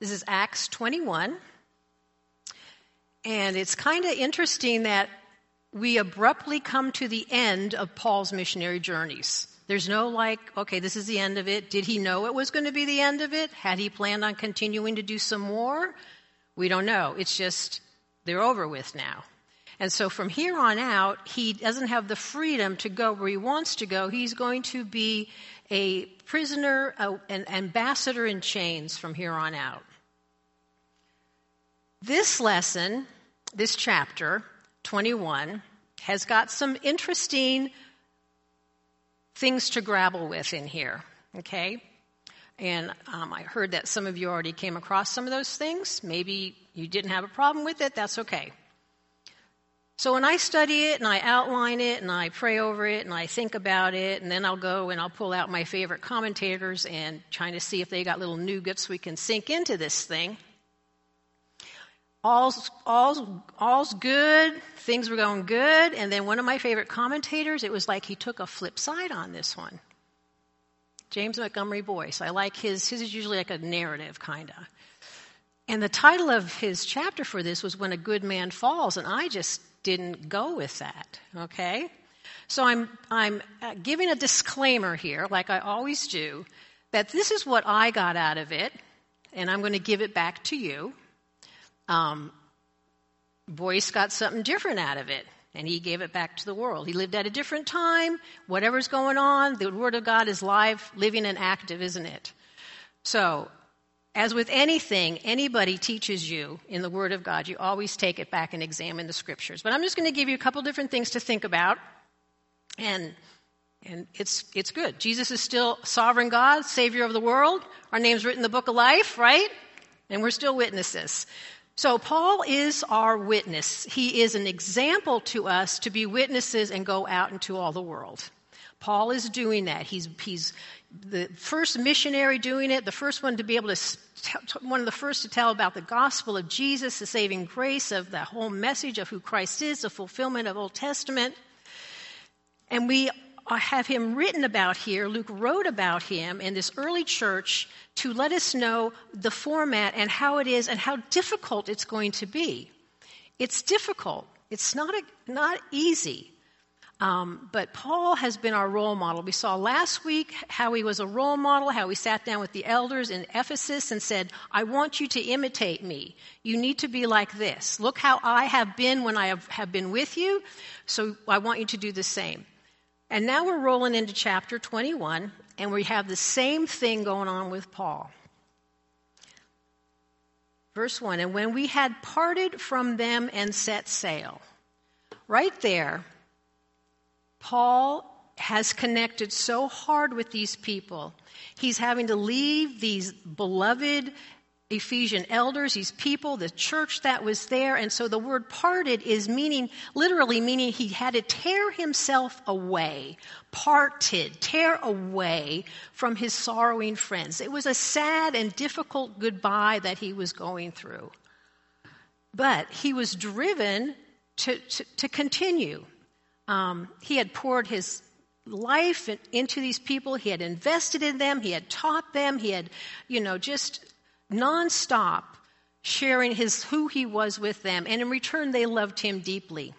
This is Acts 21. And it's kind of interesting that we abruptly come to the end of Paul's missionary journeys. There's no like, okay, this is the end of it. Did he know it was going to be the end of it? Had he planned on continuing to do some more? We don't know. It's just, they're over with now. And so from here on out, he doesn't have the freedom to go where he wants to go. He's going to be a prisoner, a, an ambassador in chains from here on out. This lesson, this chapter, 21, has got some interesting things to grapple with in here, okay? And um, I heard that some of you already came across some of those things. Maybe you didn't have a problem with it, that's okay. So when I study it and I outline it and I pray over it and I think about it, and then I'll go and I'll pull out my favorite commentators and trying to see if they got little nuggets we can sink into this thing. All's, all's, all's good, things were going good, and then one of my favorite commentators, it was like he took a flip side on this one. James Montgomery Boice. I like his, his is usually like a narrative, kind of. And the title of his chapter for this was When a Good Man Falls, and I just didn't go with that, okay? So I'm, I'm uh, giving a disclaimer here, like I always do, that this is what I got out of it, and I'm going to give it back to you. Um, Boice got something different out of it, and he gave it back to the world. He lived at a different time. Whatever's going on, the Word of God is live, living, and active, isn't it? So, as with anything anybody teaches you in the Word of God, you always take it back and examine the Scriptures. But I'm just going to give you a couple different things to think about, and and it's it's good. Jesus is still sovereign God, Savior of the world. Our name's written in the Book of Life, right? And we're still witnesses. So Paul is our witness. He is an example to us to be witnesses and go out into all the world. Paul is doing that. He's, he's the first missionary doing it, the first one to be able to, one of the first to tell about the gospel of Jesus, the saving grace of the whole message of who Christ is, the fulfillment of Old Testament. And we have him written about here. Luke wrote about him in this early church to let us know the format and how it is and how difficult it's going to be. It's difficult. It's not, a, not easy. Um, but Paul has been our role model. We saw last week how he was a role model, how he sat down with the elders in Ephesus and said, I want you to imitate me. You need to be like this. Look how I have been when I have, have been with you, so I want you to do the same. And now we're rolling into chapter 21, and we have the same thing going on with Paul. Verse 1 And when we had parted from them and set sail, right there, Paul has connected so hard with these people. He's having to leave these beloved Ephesian elders, these people, the church that was there. And so the word parted is meaning, literally meaning he had to tear himself away, parted, tear away from his sorrowing friends. It was a sad and difficult goodbye that he was going through. But he was driven to, to, to continue. Um, he had poured his life into these people. He had invested in them. He had taught them. He had, you know, just nonstop sharing his who he was with them, and in return they loved him deeply.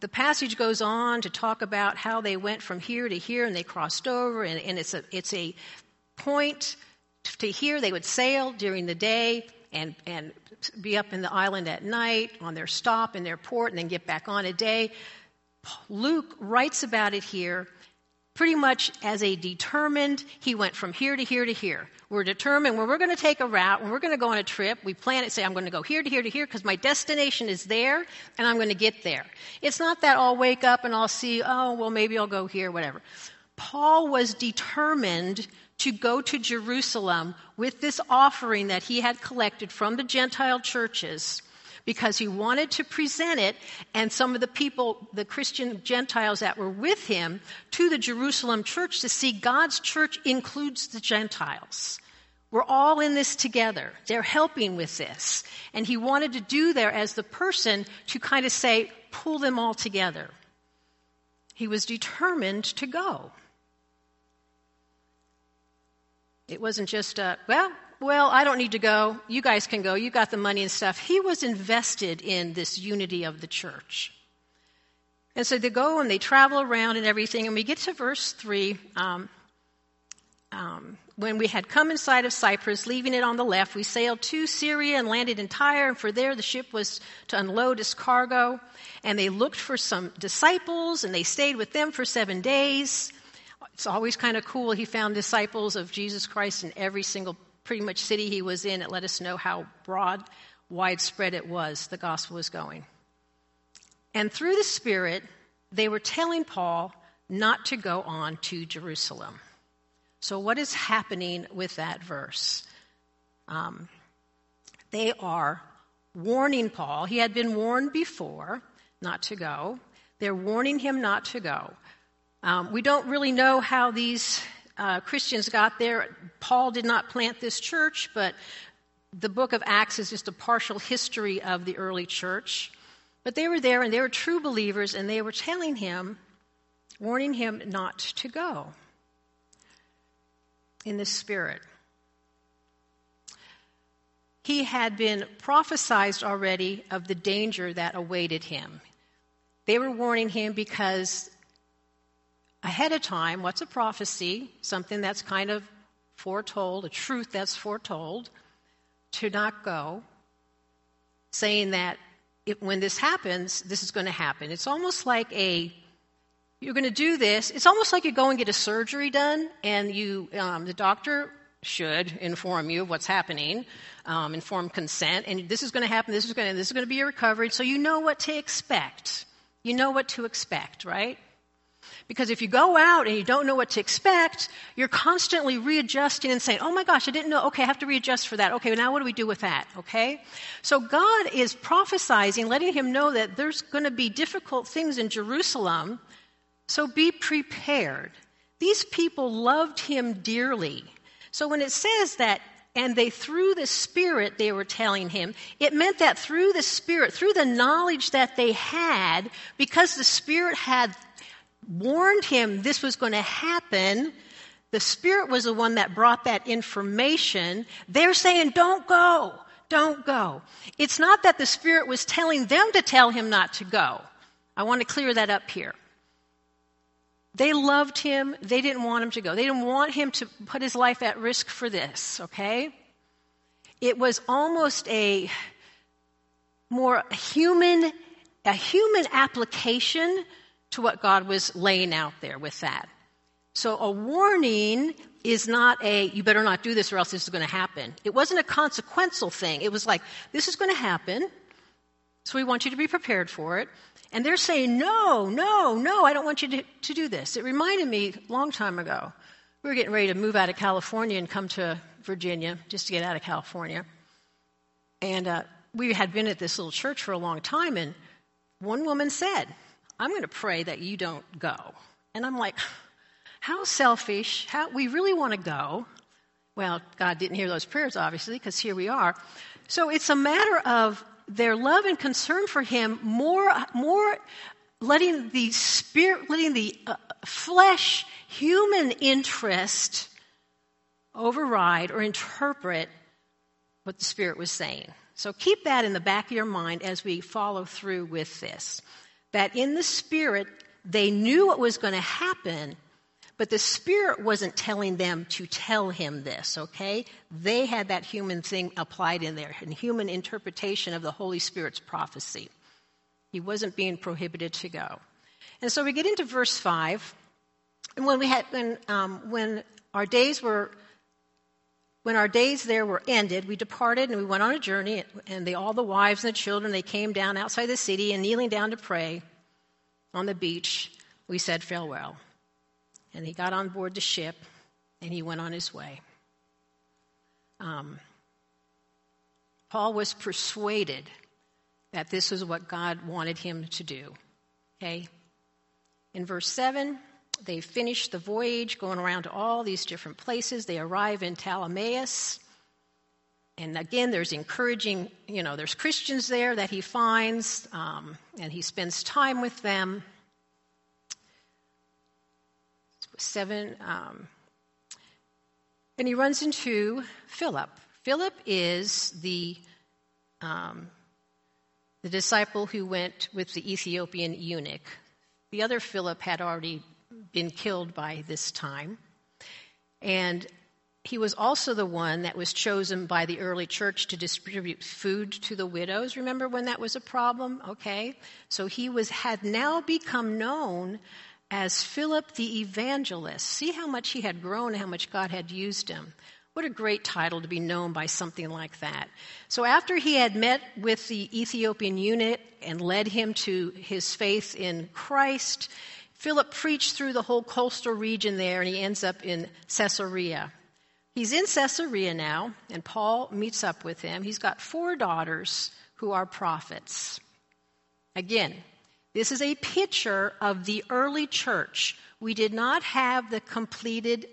The passage goes on to talk about how they went from here to here and they crossed over, and, and it's, a, it's a point to here. They would sail during the day and, and be up in the island at night on their stop in their port and then get back on a day. Luke writes about it here pretty much as a determined, he went from here to here to here. We're determined when we're going to take a route, when we're going to go on a trip, we plan it, say, I'm going to go here to here to here because my destination is there and I'm going to get there. It's not that I'll wake up and I'll see, oh, well, maybe I'll go here, whatever. Paul was determined to go to Jerusalem with this offering that he had collected from the Gentile churches because he wanted to present it and some of the people, the Christian Gentiles that were with him, to the Jerusalem church to see God's church includes the Gentiles. We're all in this together. They're helping with this. And he wanted to do there as the person to kind of say, pull them all together. He was determined to go. It wasn't just a, well, well, I don't need to go. You guys can go. You got the money and stuff. He was invested in this unity of the church. And so they go and they travel around and everything. And we get to verse 3. Um, um, when we had come in sight of Cyprus, leaving it on the left, we sailed to Syria and landed in Tyre. And for there, the ship was to unload its cargo. And they looked for some disciples and they stayed with them for seven days. It's always kind of cool. He found disciples of Jesus Christ in every single, pretty much city he was in. It let us know how broad, widespread it was, the gospel was going. And through the Spirit, they were telling Paul not to go on to Jerusalem. So, what is happening with that verse? Um, they are warning Paul. He had been warned before not to go. They're warning him not to go. Um, we don't really know how these uh, Christians got there. Paul did not plant this church, but the book of Acts is just a partial history of the early church. But they were there and they were true believers and they were telling him, warning him not to go in the Spirit. He had been prophesied already of the danger that awaited him. They were warning him because ahead of time, what's a prophecy? Something that's kind of foretold, a truth that's foretold, to not go, saying that it, when this happens, this is going to happen. It's almost like a you're going to do this. It's almost like you go and get a surgery done, and you um, the doctor should inform you of what's happening, um, inform consent, and this is going to happen. This is going to this is going to be a recovery, so you know what to expect. You know what to expect, right? Because if you go out and you don't know what to expect, you're constantly readjusting and saying, oh my gosh, I didn't know. Okay, I have to readjust for that. Okay, now what do we do with that? Okay? So God is prophesizing, letting him know that there's going to be difficult things in Jerusalem. So be prepared. These people loved him dearly. So when it says that, and they through the Spirit, they were telling him, it meant that through the Spirit, through the knowledge that they had, because the Spirit had warned him this was going to happen. The Spirit was the one that brought that information. They're saying, don't go, don't go. It's not that the Spirit was telling them to tell him not to go. I want to clear that up here. They loved him. They didn't want him to go. They didn't want him to put his life at risk for this, okay? It was almost a more human, a human application to what God was laying out there with that. So a warning is not a, you better not do this or else this is going to happen. It wasn't a consequential thing. It was like, this is going to happen. So we want you to be prepared for it. And they're saying, no, no, no, I don't want you to, to do this. It reminded me a long time ago. We were getting ready to move out of California and come to Virginia just to get out of California. And uh, we had been at this little church for a long time, and one woman said, I'm going to pray that you don't go. And I'm like, how selfish. How, we really want to go. Well, God didn't hear those prayers, obviously, because here we are. So it's a matter of their love and concern for Him more, more letting the spirit, letting the uh, flesh, human interest override or interpret what the Spirit was saying. So keep that in the back of your mind as we follow through with this that in the Spirit, they knew what was going to happen, but the Spirit wasn't telling them to tell him this, okay? They had that human thing applied in there, and human interpretation of the Holy Spirit's prophecy. He wasn't being prohibited to go. And so we get into verse 5. And when we had, when, um, when our days were when our days there were ended, we departed and we went on a journey, and all the wives and the children, they came down outside the city, and kneeling down to pray on the beach, we said farewell. And he got on board the ship, and he went on his way. Um, Paul was persuaded that this was what God wanted him to do. Okay? In verse 7, they finish the voyage, going around to all these different places. They arrive in Ptolemais. And again, there's encouraging, you know, there's Christians there that he finds, um, and he spends time with them. Seven, um, and he runs into Philip. Philip is the, um, the disciple who went with the Ethiopian eunuch. The other Philip had already been killed by this time. And he was also the one that was chosen by the early church to distribute food to the widows. Remember when that was a problem? Okay. So he was had now become known as Philip the evangelist. See how much he had grown how much God had used him. What a great title to be known by something like that. So after he had met with the Ethiopian eunuch and led him to his faith in Christ, Philip preached through the whole coastal region there and he ends up in Caesarea. He's in Caesarea now, and Paul meets up with him. He's got four daughters who are prophets. Again, this is a picture of the early church. We did not have the completed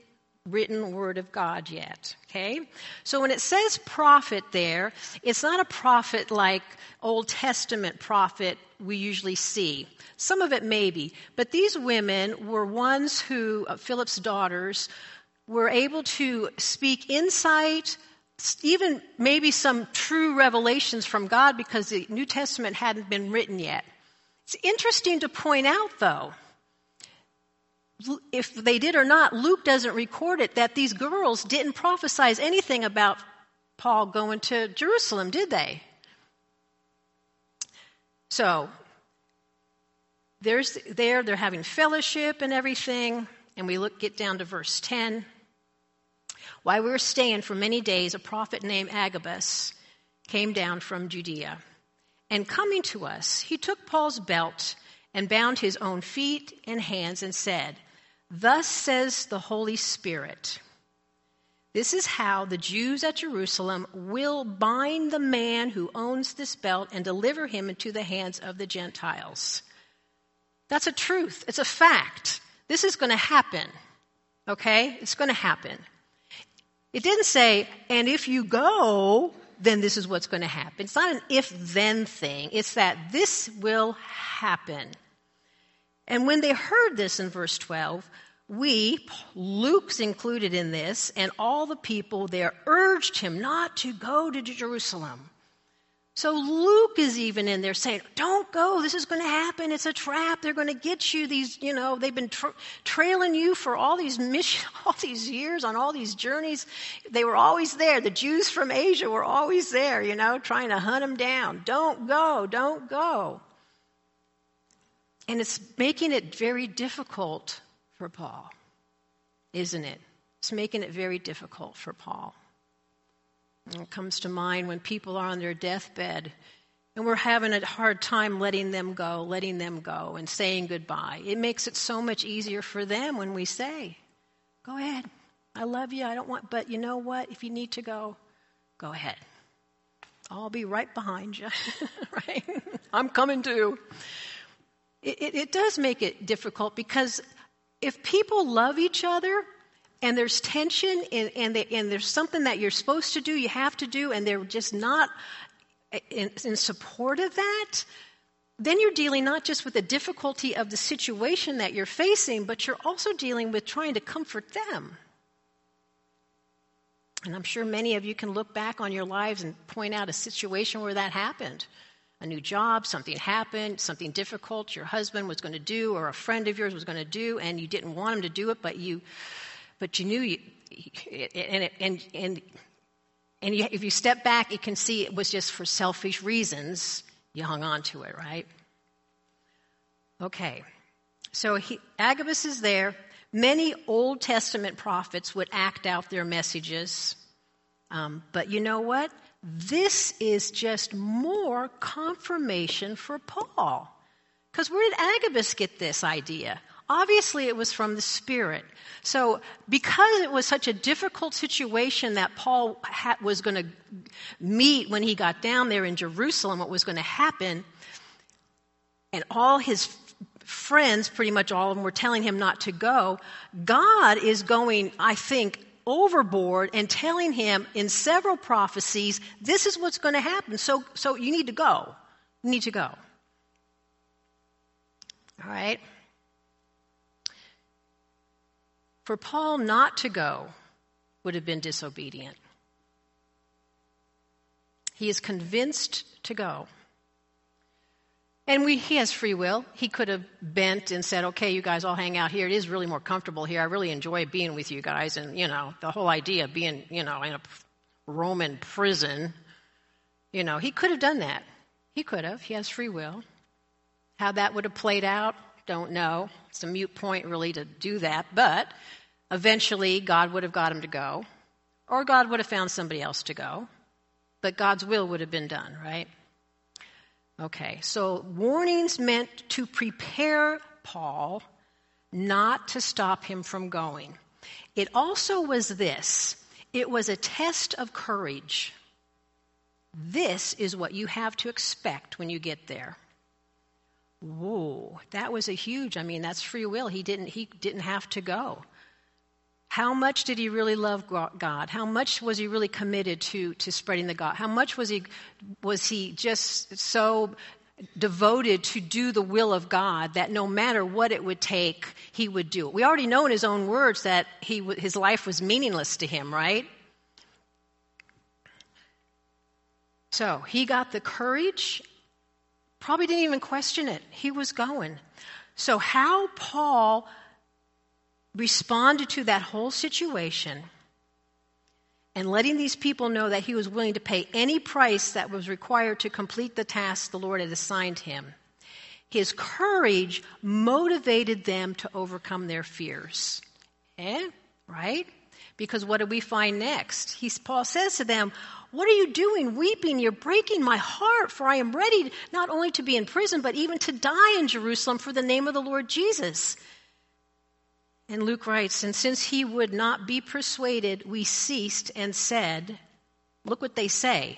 written word of God yet. Okay? So when it says prophet there, it's not a prophet like Old Testament prophet we usually see. Some of it maybe, but these women were ones who, uh, Philip's daughters, were able to speak insight, even maybe some true revelations from God because the New Testament hadn't been written yet. It's interesting to point out, though, if they did or not, Luke doesn't record it, that these girls didn't prophesize anything about Paul going to Jerusalem, did they? So, there's there, they're having fellowship and everything, and we look get down to verse 10. While we were staying for many days, a prophet named Agabus came down from Judea. And coming to us, he took Paul's belt and bound his own feet and hands and said, Thus says the Holy Spirit. This is how the Jews at Jerusalem will bind the man who owns this belt and deliver him into the hands of the Gentiles. That's a truth. It's a fact. This is going to happen. Okay? It's going to happen. It didn't say, and if you go, then this is what's going to happen. It's not an if then thing, it's that this will happen. And when they heard this in verse 12, we, Luke's included in this, and all the people there urged him not to go to Jerusalem. So Luke is even in there saying, Don't go. This is going to happen. It's a trap. They're going to get you. These, you know, they've been tra- trailing you for all these mission, all these years on all these journeys. They were always there. The Jews from Asia were always there, you know, trying to hunt them down. Don't go. Don't go. And it's making it very difficult for Paul, isn't it? It's making it very difficult for Paul. It comes to mind when people are on their deathbed and we're having a hard time letting them go, letting them go, and saying goodbye. It makes it so much easier for them when we say, Go ahead. I love you. I don't want, but you know what? If you need to go, go ahead. I'll be right behind you, right? I'm coming too. It, it, does make it difficult because if people love each other, and there's tension and, and, they, and, there's something that you're supposed to do, you have to do, and they're just not in, in support of that, then you're dealing not just with the difficulty of the situation that you're facing, but you're also dealing with trying to comfort them. And I'm sure many of you can look back on your lives and point out a situation where that happened. A new job, something happened, something difficult your husband was going to do or a friend of yours was going to do, and you didn't want him to do it, but you but you knew you, and, and, and, and you, if you step back, you can see it was just for selfish reasons you hung on to it, right? Okay. So he, Agabus is there. Many Old Testament prophets would act out their messages. Um, but you know what? This is just more confirmation for Paul. Because where did Agabus get this idea? Obviously, it was from the Spirit. So, because it was such a difficult situation that Paul was going to meet when he got down there in Jerusalem, what was going to happen, and all his friends, pretty much all of them, were telling him not to go, God is going, I think, overboard and telling him in several prophecies, this is what's going to happen. So, so you need to go. You need to go. All right? For Paul not to go would have been disobedient. He is convinced to go. And we, he has free will. He could have bent and said, okay, you guys all hang out here. It is really more comfortable here. I really enjoy being with you guys. And, you know, the whole idea of being, you know, in a Roman prison, you know, he could have done that. He could have. He has free will. How that would have played out, don't know. It's a mute point, really, to do that. But eventually, God would have got him to go, or God would have found somebody else to go. But God's will would have been done, right? Okay, so warnings meant to prepare Paul not to stop him from going. It also was this it was a test of courage. This is what you have to expect when you get there. Whoa, that was a huge, I mean, that's free will. He didn't, he didn't have to go. How much did he really love God? How much was he really committed to, to spreading the God? How much was he, was he just so devoted to do the will of God that no matter what it would take, he would do it? We already know in his own words that he, his life was meaningless to him, right? So he got the courage, probably didn't even question it. He was going. So, how Paul responded to that whole situation and letting these people know that he was willing to pay any price that was required to complete the task the Lord had assigned him. His courage motivated them to overcome their fears. Eh? Right? Because what do we find next? He, Paul says to them, What are you doing, weeping? You're breaking my heart, for I am ready not only to be in prison, but even to die in Jerusalem for the name of the Lord Jesus. And Luke writes, And since he would not be persuaded, we ceased and said, Look what they say.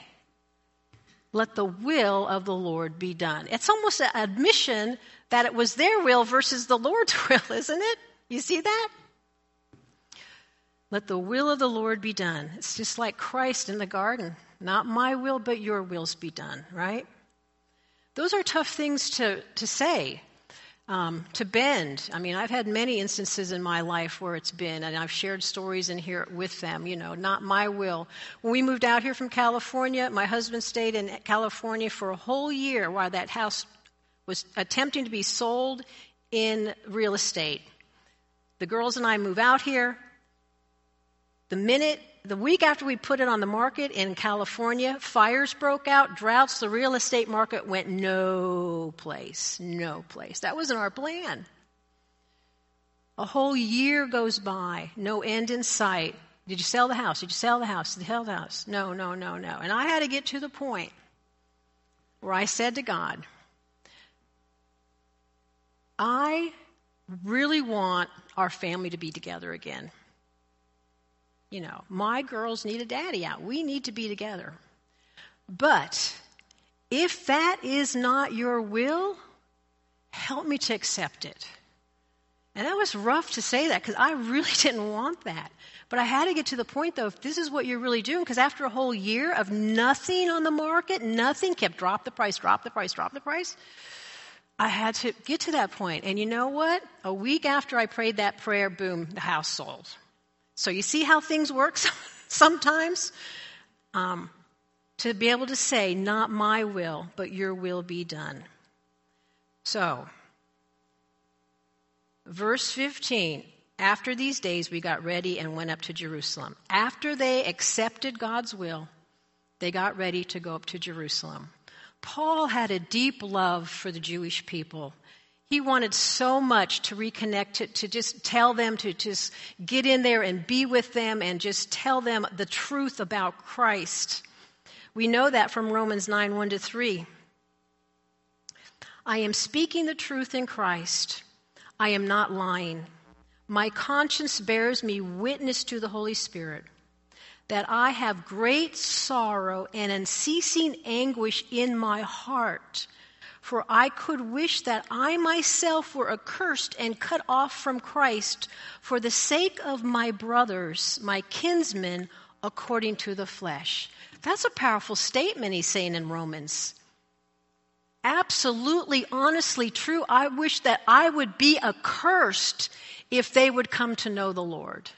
Let the will of the Lord be done. It's almost an admission that it was their will versus the Lord's will, isn't it? You see that? Let the will of the Lord be done. It's just like Christ in the garden. Not my will, but your wills be done, right? Those are tough things to, to say um, to bend. I mean, I've had many instances in my life where it's been, and I've shared stories in here with them, you know, not my will. When we moved out here from California, my husband stayed in California for a whole year while that house was attempting to be sold in real estate. The girls and I move out here. The minute the week after we put it on the market in California, fires broke out, droughts, the real estate market went no place, no place. That wasn't our plan. A whole year goes by, no end in sight. Did you sell the house? Did you sell the house? Did you sell the house? No, no, no, no. And I had to get to the point where I said to God, I really want our family to be together again. You know, my girls need a daddy out. We need to be together. But if that is not your will, help me to accept it. And that was rough to say that because I really didn't want that. But I had to get to the point though, if this is what you're really doing, because after a whole year of nothing on the market, nothing kept drop the price, drop the price, drop the price. I had to get to that point. And you know what? A week after I prayed that prayer, boom, the house sold. So you see how things work sometimes? Um, to be able to say, not my will, but your will be done. So, verse 15 after these days, we got ready and went up to Jerusalem. After they accepted God's will, they got ready to go up to Jerusalem. Paul had a deep love for the Jewish people. He wanted so much to reconnect, to, to just tell them, to just get in there and be with them and just tell them the truth about Christ. We know that from Romans 9 1 to 3. I am speaking the truth in Christ. I am not lying. My conscience bears me witness to the Holy Spirit that I have great sorrow and unceasing anguish in my heart. For I could wish that I myself were accursed and cut off from Christ for the sake of my brothers, my kinsmen, according to the flesh. That's a powerful statement he's saying in Romans. Absolutely, honestly true. I wish that I would be accursed if they would come to know the Lord.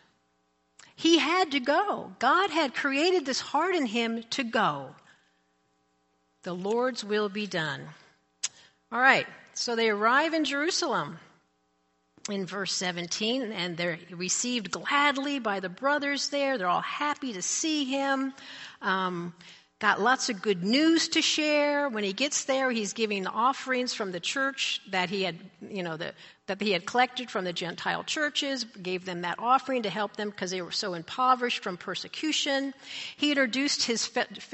He had to go. God had created this heart in him to go. The Lord's will be done. All right, so they arrive in Jerusalem in verse 17, and they're received gladly by the brothers there. They're all happy to see him. Um, got lots of good news to share. When he gets there, he's giving offerings from the church that he had, you know, the, that he had collected from the Gentile churches, gave them that offering to help them because they were so impoverished from persecution. He introduced his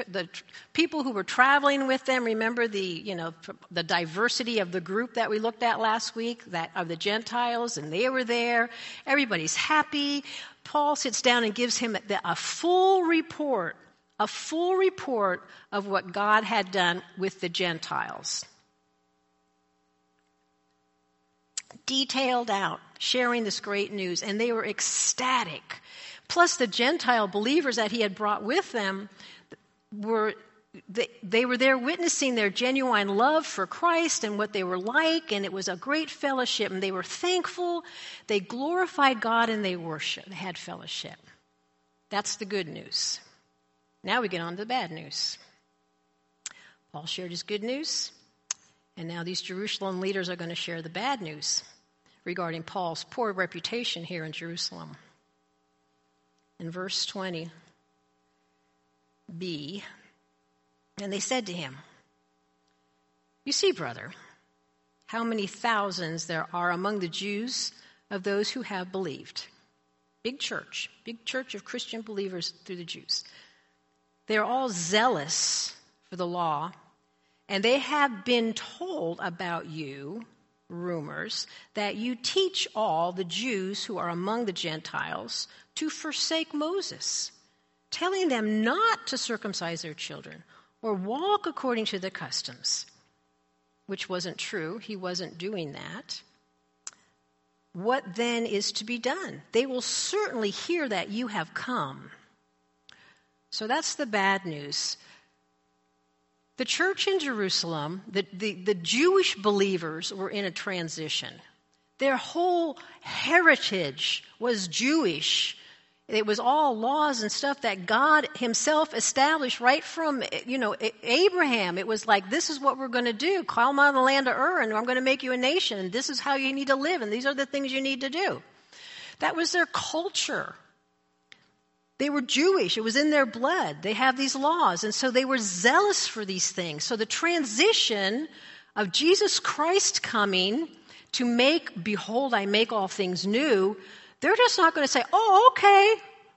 the people who were traveling with them. Remember the, you know, the diversity of the group that we looked at last week, that of the Gentiles, and they were there. Everybody's happy. Paul sits down and gives him a full report a full report of what God had done with the Gentiles. Detailed out, sharing this great news, and they were ecstatic. Plus, the Gentile believers that he had brought with them were they, they, were there witnessing their genuine love for Christ and what they were like, and it was a great fellowship, and they were thankful. They glorified God and they worshiped, they had fellowship. That's the good news. Now we get on to the bad news. Paul shared his good news, and now these Jerusalem leaders are going to share the bad news regarding Paul's poor reputation here in Jerusalem. In verse 20b, and they said to him, You see, brother, how many thousands there are among the Jews of those who have believed. Big church, big church of Christian believers through the Jews. They're all zealous for the law, and they have been told about you, rumors, that you teach all the Jews who are among the Gentiles to forsake Moses, telling them not to circumcise their children or walk according to the customs, which wasn't true. He wasn't doing that. What then is to be done? They will certainly hear that you have come so that's the bad news. The church in Jerusalem, the, the, the, Jewish believers were in a transition. Their whole heritage was Jewish. It was all laws and stuff that God Himself established right from, you know, Abraham. It was like, this is what we're going to do. Call out of the land of Ur, and I'm going to make you a nation, and this is how you need to live, and these are the things you need to do. That was their culture. They were Jewish. It was in their blood. They have these laws. And so they were zealous for these things. So the transition of Jesus Christ coming to make, behold, I make all things new, they're just not going to say, oh, okay,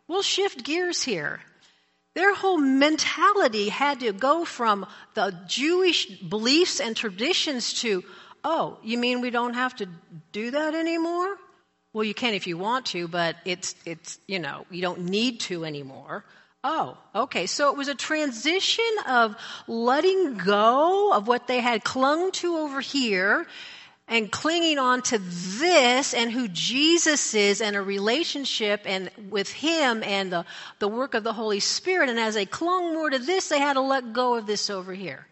we'll shift gears here. Their whole mentality had to go from the Jewish beliefs and traditions to, oh, you mean we don't have to do that anymore? Well, you can if you want to, but it's, it's, you know, you don't need to anymore. Oh, okay. So it was a transition of letting go of what they had clung to over here and clinging on to this and who Jesus is and a relationship and with him and the, the work of the Holy Spirit. And as they clung more to this, they had to let go of this over here.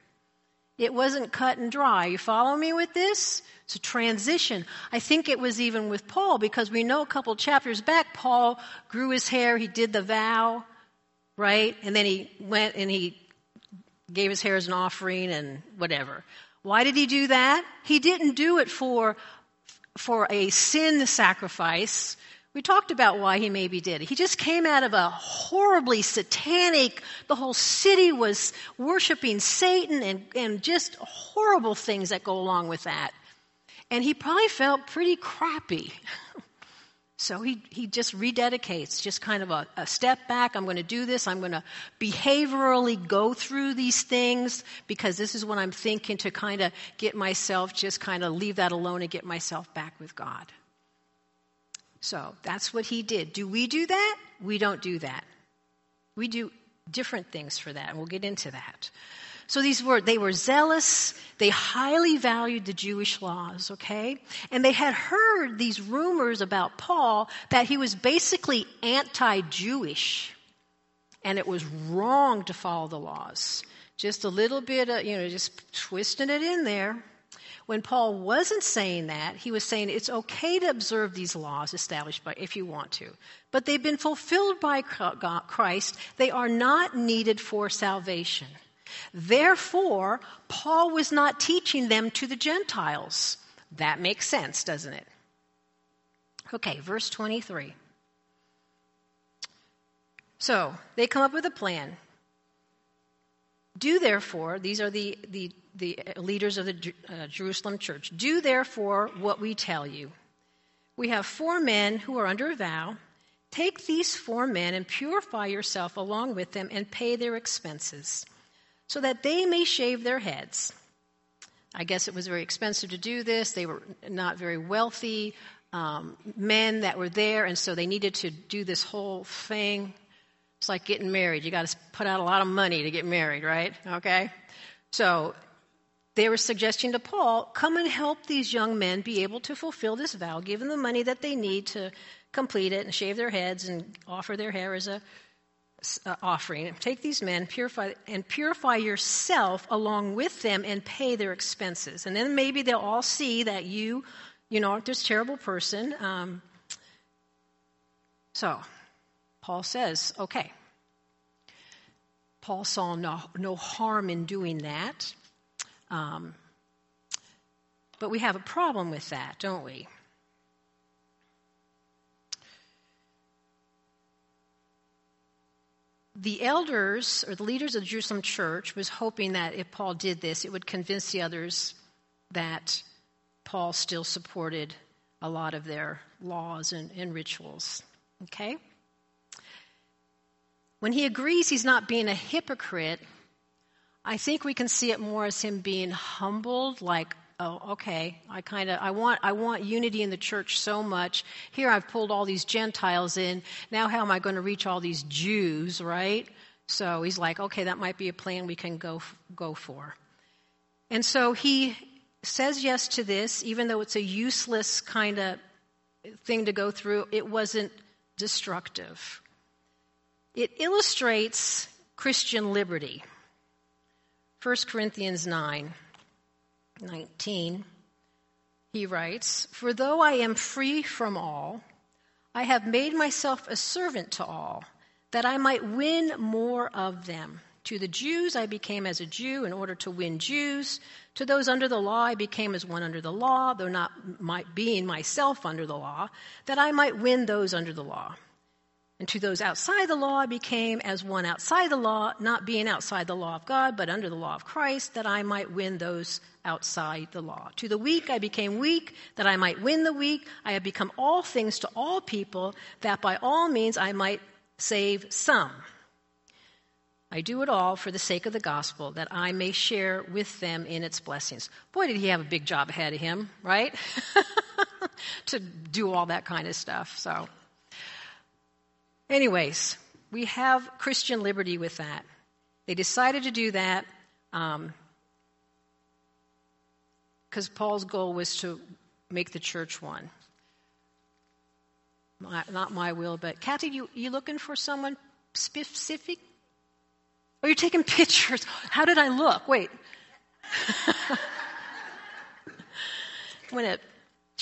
It wasn't cut and dry. You follow me with this? It's a transition. I think it was even with Paul because we know a couple chapters back, Paul grew his hair, he did the vow, right? And then he went and he gave his hair as an offering and whatever. Why did he do that? He didn't do it for, for a sin sacrifice. We talked about why he maybe did. He just came out of a horribly satanic, the whole city was worshiping Satan and, and just horrible things that go along with that. And he probably felt pretty crappy. so he, he just rededicates, just kind of a, a step back. I'm going to do this. I'm going to behaviorally go through these things because this is what I'm thinking to kind of get myself, just kind of leave that alone and get myself back with God. So that's what he did. Do we do that? We don't do that. We do different things for that, and we'll get into that. So these were, they were zealous. They highly valued the Jewish laws, okay? And they had heard these rumors about Paul that he was basically anti-Jewish. And it was wrong to follow the laws. Just a little bit of, you know, just twisting it in there. When Paul wasn't saying that, he was saying it's okay to observe these laws established by, if you want to. But they've been fulfilled by Christ. They are not needed for salvation. Therefore, Paul was not teaching them to the Gentiles. That makes sense, doesn't it? Okay, verse 23. So they come up with a plan. Do therefore, these are the, the, the leaders of the uh, Jerusalem church, do therefore what we tell you. We have four men who are under a vow. Take these four men and purify yourself along with them and pay their expenses, so that they may shave their heads. I guess it was very expensive to do this. They were not very wealthy um, men that were there, and so they needed to do this whole thing. It's like getting married. You got to put out a lot of money to get married, right? Okay? So they were suggesting to Paul, come and help these young men be able to fulfill this vow, give them the money that they need to complete it and shave their heads and offer their hair as a uh, offering. Take these men, purify and purify yourself along with them and pay their expenses. And then maybe they'll all see that you, you know, aren't this terrible person. Um, so, Paul says, okay. Paul saw no, no harm in doing that. Um, but we have a problem with that, don't we? the elders or the leaders of the Jerusalem church was hoping that if Paul did this, it would convince the others that Paul still supported a lot of their laws and, and rituals. Okay? When he agrees he's not being a hypocrite, I think we can see it more as him being humbled, like, oh, okay, I kind of, I want, I want unity in the church so much. Here I've pulled all these Gentiles in. Now how am I going to reach all these Jews, right? So he's like, okay, that might be a plan we can go, go for. And so he says yes to this, even though it's a useless kind of thing to go through. It wasn't destructive. It illustrates Christian liberty. 1 Corinthians 9. 19, he writes, For though I am free from all, I have made myself a servant to all, that I might win more of them. To the Jews I became as a Jew in order to win Jews. To those under the law I became as one under the law, though not my, being myself under the law, that I might win those under the law. And to those outside the law, I became as one outside the law, not being outside the law of God, but under the law of Christ, that I might win those outside the law. To the weak, I became weak, that I might win the weak. I have become all things to all people, that by all means I might save some. I do it all for the sake of the gospel, that I may share with them in its blessings. Boy, did he have a big job ahead of him, right? to do all that kind of stuff. So. Anyways, we have Christian liberty with that. They decided to do that because um, Paul's goal was to make the church one. My, not my will, but Kathy, you, you looking for someone specific? Oh, you're taking pictures. How did I look? Wait. when it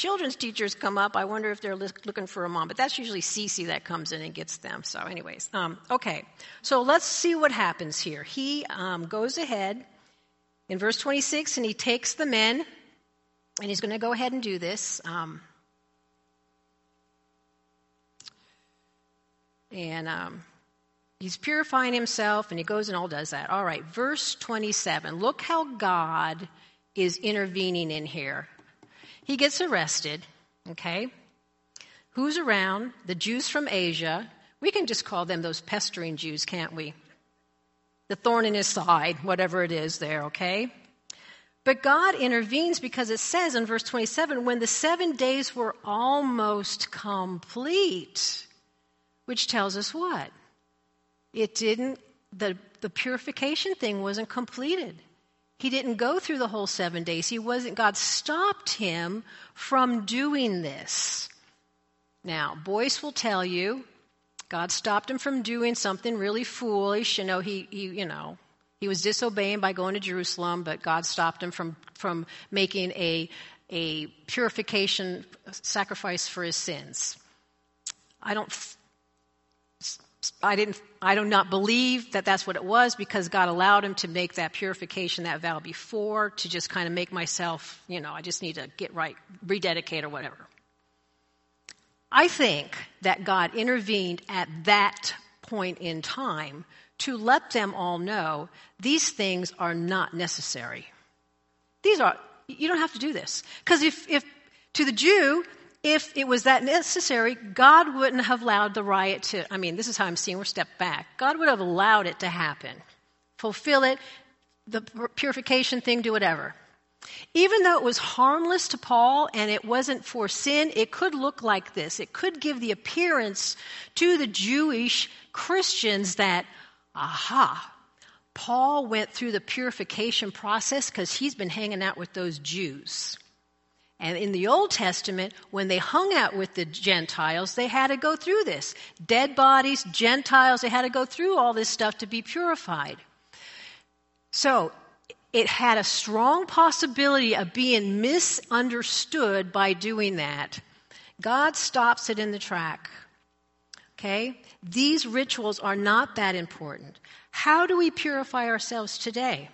children's teachers come up, I wonder if they're looking for a mom. But that's usually Cece that comes in and gets them. So, anyways, um, okay. So let's see what happens here. He um, goes ahead in verse 26 and he takes the men, and he's going to go ahead and do this. Um, and um, he's purifying himself, and he goes and all does that. All right, verse 27. Look how God is intervening in here. He gets arrested, okay? Who's around? The Jews from Asia. We can just call them those pestering Jews, can't we? The thorn in his side, whatever it is there, okay? But God intervenes because it says in verse 27 when the seven days were almost complete, which tells us what? It didn't, the, the purification thing wasn't completed. He didn't go through the whole seven days. He wasn't, God stopped him from doing this. Now, Boice will tell you, God stopped him from doing something really foolish. You know, he, he you know, he was disobeying by going to Jerusalem, but God stopped him from, from making a, a purification sacrifice for his sins. I don't I didn't, I do not believe that that's what it was because God allowed him to make that purification, that vow before to just kind of make myself, you know, I just need to get right, rededicate or whatever. I think that God intervened at that point in time to let them all know these things are not necessary. These are, you don't have to do this. Because if, if, to the Jew, if it was that necessary, God wouldn't have allowed the riot to, I mean, this is how I'm seeing, we're step back. God would have allowed it to happen. Fulfill it, the purification thing, do whatever. Even though it was harmless to Paul and it wasn't for sin, it could look like this. It could give the appearance to the Jewish Christians that, aha, Paul went through the purification process because he's been hanging out with those Jews. And in the Old Testament, when they hung out with the Gentiles, they had to go through this. Dead bodies, Gentiles, they had to go through all this stuff to be purified. So, it had a strong possibility of being misunderstood by doing that. God stops it in the track. Okay? These rituals are not that important. How do we purify ourselves today?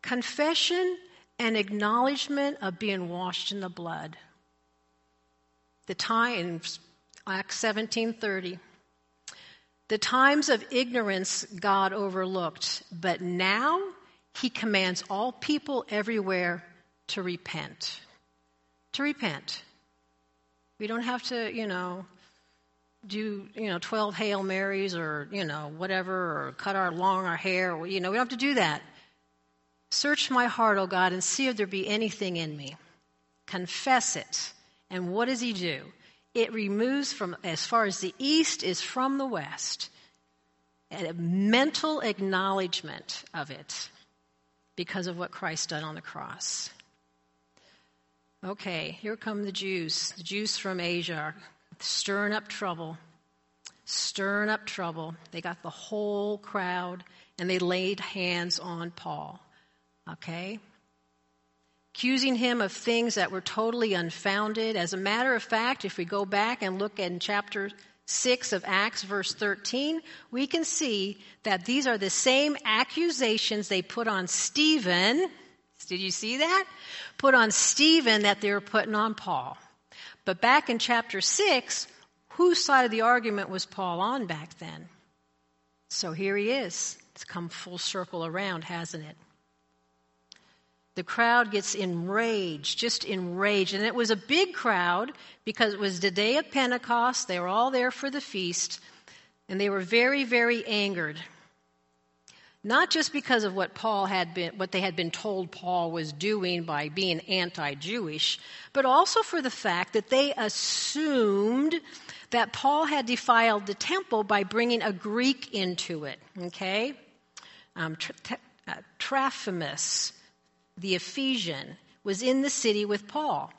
Confession and acknowledgement of being washed in the blood. The time in Acts 17:30. The times of ignorance God overlooked, but now he commands all people everywhere to repent. To repent. We don't have to, you know, do, you know, 12 Hail Marys or, you know, whatever, or cut our long our hair. You know, we don't have to do that. Search my heart, O God, and see if there be anything in me. Confess it. And what does he do? It removes from as far as the east is from the west. A mental acknowledgement of it because of what Christ done on the cross. Okay, here come the Jews. The Jews from Asia are stirring up trouble. Stirring up trouble. They got the whole crowd and they laid hands on Paul. Okay? Accusing him of things that were totally unfounded. As a matter of fact, if we go back and look in chapter 6 of Acts, verse 13, we can see that these are the same accusations they put on Stephen. Did you see that? Put on Stephen that they were putting on Paul. But back in chapter 6, whose side of the argument was Paul on back then? So here he is. It's come full circle around, hasn't it? The crowd gets enraged, just enraged. And it was a big crowd because it was the day of Pentecost. They were all there for the feast. And they were very, very angered. Not just because of what Paul had been, what they had been told Paul was doing by being anti-Jewish, but also for the fact that they assumed that Paul had defiled the temple by bringing a Greek into it. Okay, um, uh, Trophimus the Ephesian, was in the city with Paul.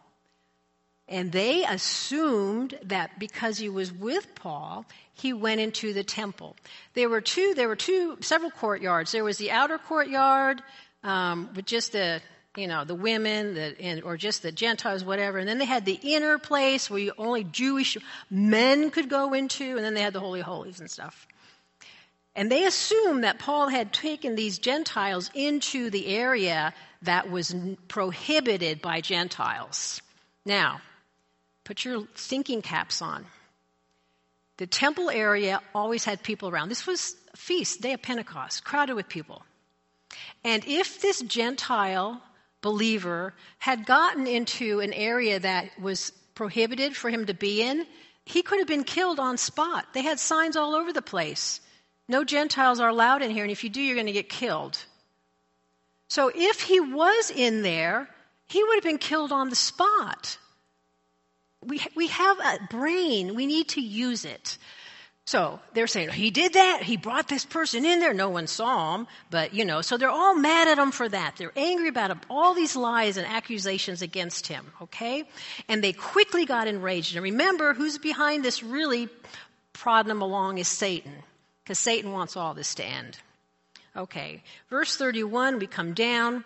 And they assumed that because he was with Paul, he went into the temple. There were two, there were two, several courtyards. There was the outer courtyard, um, with just the, you know, the women, the, and, or just the Gentiles, whatever. And then they had the inner place where only Jewish men could go into, and then they had the Holy Holies and stuff. And they assumed that Paul had taken these Gentiles into the area that was prohibited by Gentiles. Now, put your thinking caps on. The temple area always had people around. This was a feast, day of Pentecost, crowded with people. And if this Gentile believer had gotten into an area that was prohibited for him to be in, he could have been killed on spot. They had signs all over the place. No Gentiles are allowed in here, and if you do, you're going to get killed. So if he was in there, he would have been killed on the spot. We, we have a brain, we need to use it. So they're saying, he did that. He brought this person in there. No one saw him, but you know, so they're all mad at him for that. They're angry about him, all these lies and accusations against him, okay? And they quickly got enraged. And remember, who's behind this really prodding them along is Satan, because Satan wants all this to end. Okay, verse 31, we come down.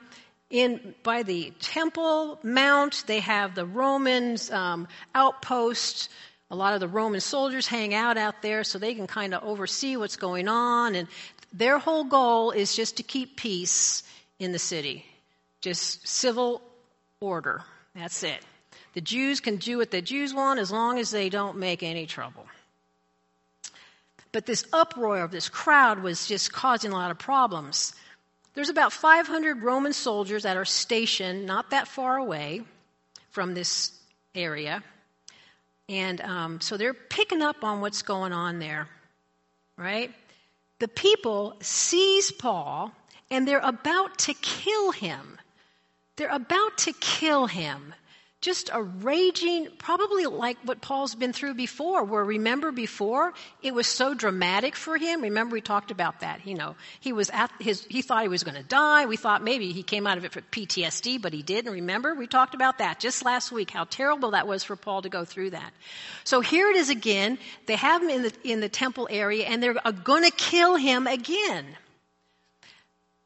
In by the Temple Mount, they have the Romans um, outpost a lot of the Roman soldiers hang out out there so they can kind of oversee what's going on. And their whole goal is just to keep peace in the city, just civil order. That's it. The Jews can do what the Jews want as long as they don't make any trouble. But this uproar of this crowd was just causing a lot of problems. There's about 500 Roman soldiers that are stationed not that far away from this area. And um, so they're picking up on what's going on there, right? The people seize Paul and they're about to kill him. They're about to kill him just a raging, probably like what Paul's been through before, where remember before it was so dramatic for him. Remember we talked about that. You know, he was at his, he thought he was going to die. We thought maybe he came out of it for PTSD, but he didn't. Remember we talked about that just last week, how terrible that was for Paul to go through that. So here it is again. They have him in the, in the temple area and they're going to kill him again.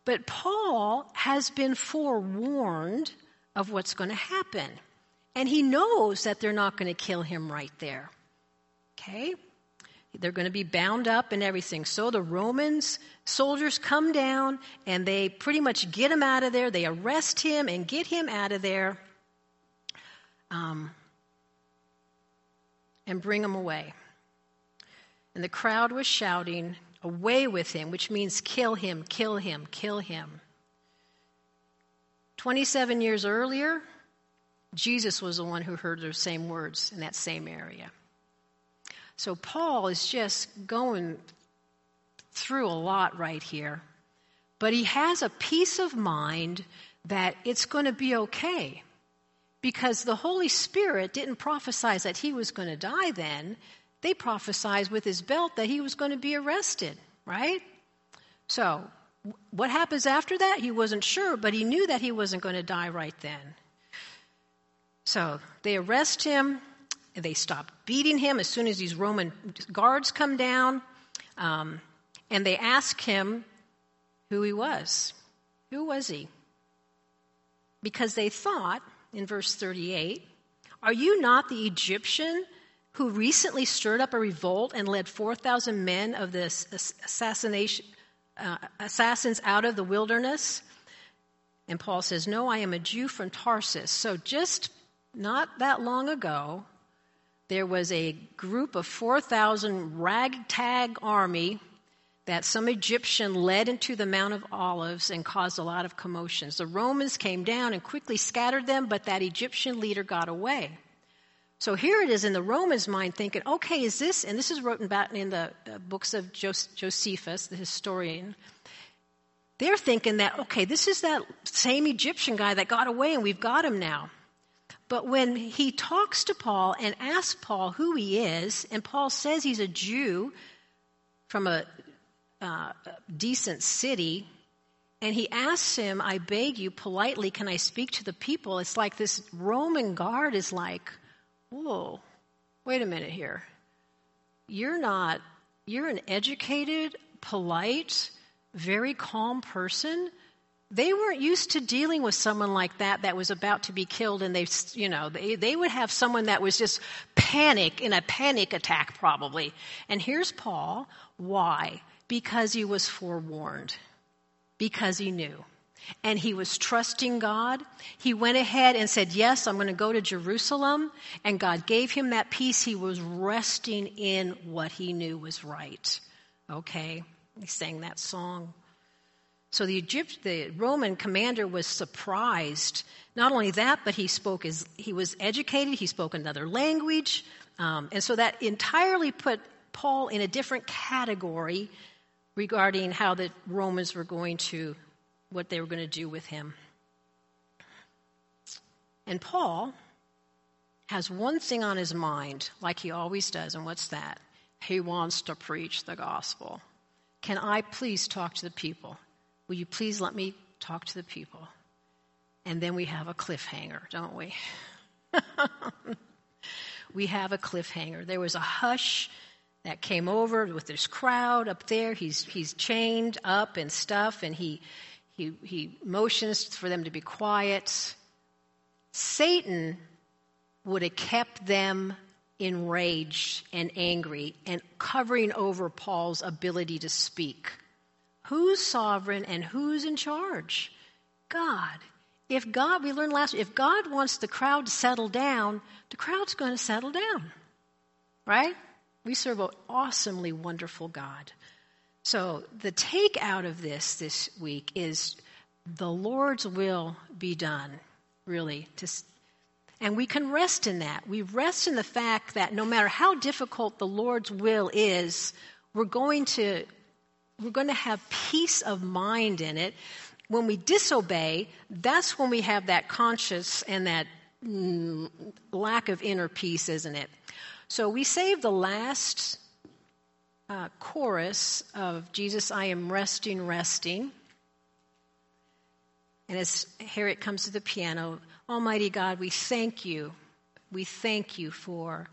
But Paul has been forewarned of what's going to happen. And he knows that they're not going to kill him right there. Okay? They're going to be bound up and everything. So the Romans soldiers come down and they pretty much get him out of there. They arrest him and get him out of there um, and bring him away. And the crowd was shouting, Away with him, which means kill him, kill him, kill him. 27 years earlier, Jesus was the one who heard those same words in that same area. So Paul is just going through a lot right here. But he has a peace of mind that it's going to be okay. Because the Holy Spirit didn't prophesy that he was going to die then. They prophesied with his belt that he was going to be arrested, right? So, what happens after that? He wasn't sure, but he knew that he wasn't going to die right then. So they arrest him. They stop beating him as soon as these Roman guards come down. Um, and they ask him who he was. Who was he? Because they thought, in verse 38, Are you not the Egyptian who recently stirred up a revolt and led 4,000 men of the assassination, uh, assassins out of the wilderness? And Paul says, No, I am a Jew from Tarsus. So just not that long ago, there was a group of 4,000 ragtag army that some Egyptian led into the Mount of Olives and caused a lot of commotions. The Romans came down and quickly scattered them, but that Egyptian leader got away. So here it is in the Romans' mind thinking, okay, is this, and this is written about in the uh, books of Josephus, the historian. They're thinking that, okay, this is that same Egyptian guy that got away and we've got him now. But when he talks to Paul and asks Paul who he is, and Paul says he's a Jew from a uh, decent city, and he asks him, I beg you politely, can I speak to the people? It's like this Roman guard is like, whoa, wait a minute here. You're not, you're an educated, polite, very calm person they weren't used to dealing with someone like that that was about to be killed and they you know they, they would have someone that was just panic in a panic attack probably. And here's paul. Why? Because he was forewarned. Because he knew. And he was trusting god. He went ahead and said yes i'm going to go to jerusalem. And god gave him that peace. He was resting in what he knew was right. Okay? He sang that song so the Egypt, the Roman commander was surprised. Not only that, but he spoke as he was educated. He spoke another language, um, and so that entirely put Paul in a different category regarding how the Romans were going to, what they were going to do with him. And Paul has one thing on his mind, like he always does, and what's that? He wants to preach the gospel. Can I please talk to the people? Will you please let me talk to the people? And then we have a cliffhanger, don't we? we have a cliffhanger. There was a hush that came over with this crowd up there. He's, he's chained up and stuff, and he, he, he motions for them to be quiet. Satan would have kept them enraged and angry and covering over Paul's ability to speak. Who's sovereign and who's in charge? God. If God, we learned last, if God wants the crowd to settle down, the crowd's going to settle down. Right? We serve an awesomely wonderful God. So the take out of this this week is the Lord's will be done, really. To, and we can rest in that. We rest in the fact that no matter how difficult the Lord's will is, we're going to we're going to have peace of mind in it. When we disobey, that's when we have that conscious and that mm, lack of inner peace, isn't it? So we save the last uh, chorus of Jesus, I am resting, resting. And as Harriet comes to the piano, Almighty God, we thank you. We thank you for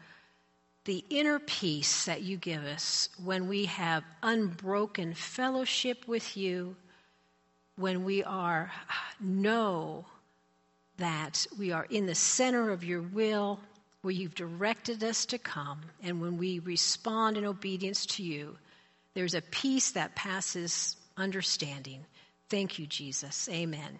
the inner peace that you give us when we have unbroken fellowship with you, when we are know that we are in the center of your will, where you've directed us to come, and when we respond in obedience to you, there's a peace that passes understanding. Thank you, Jesus. Amen.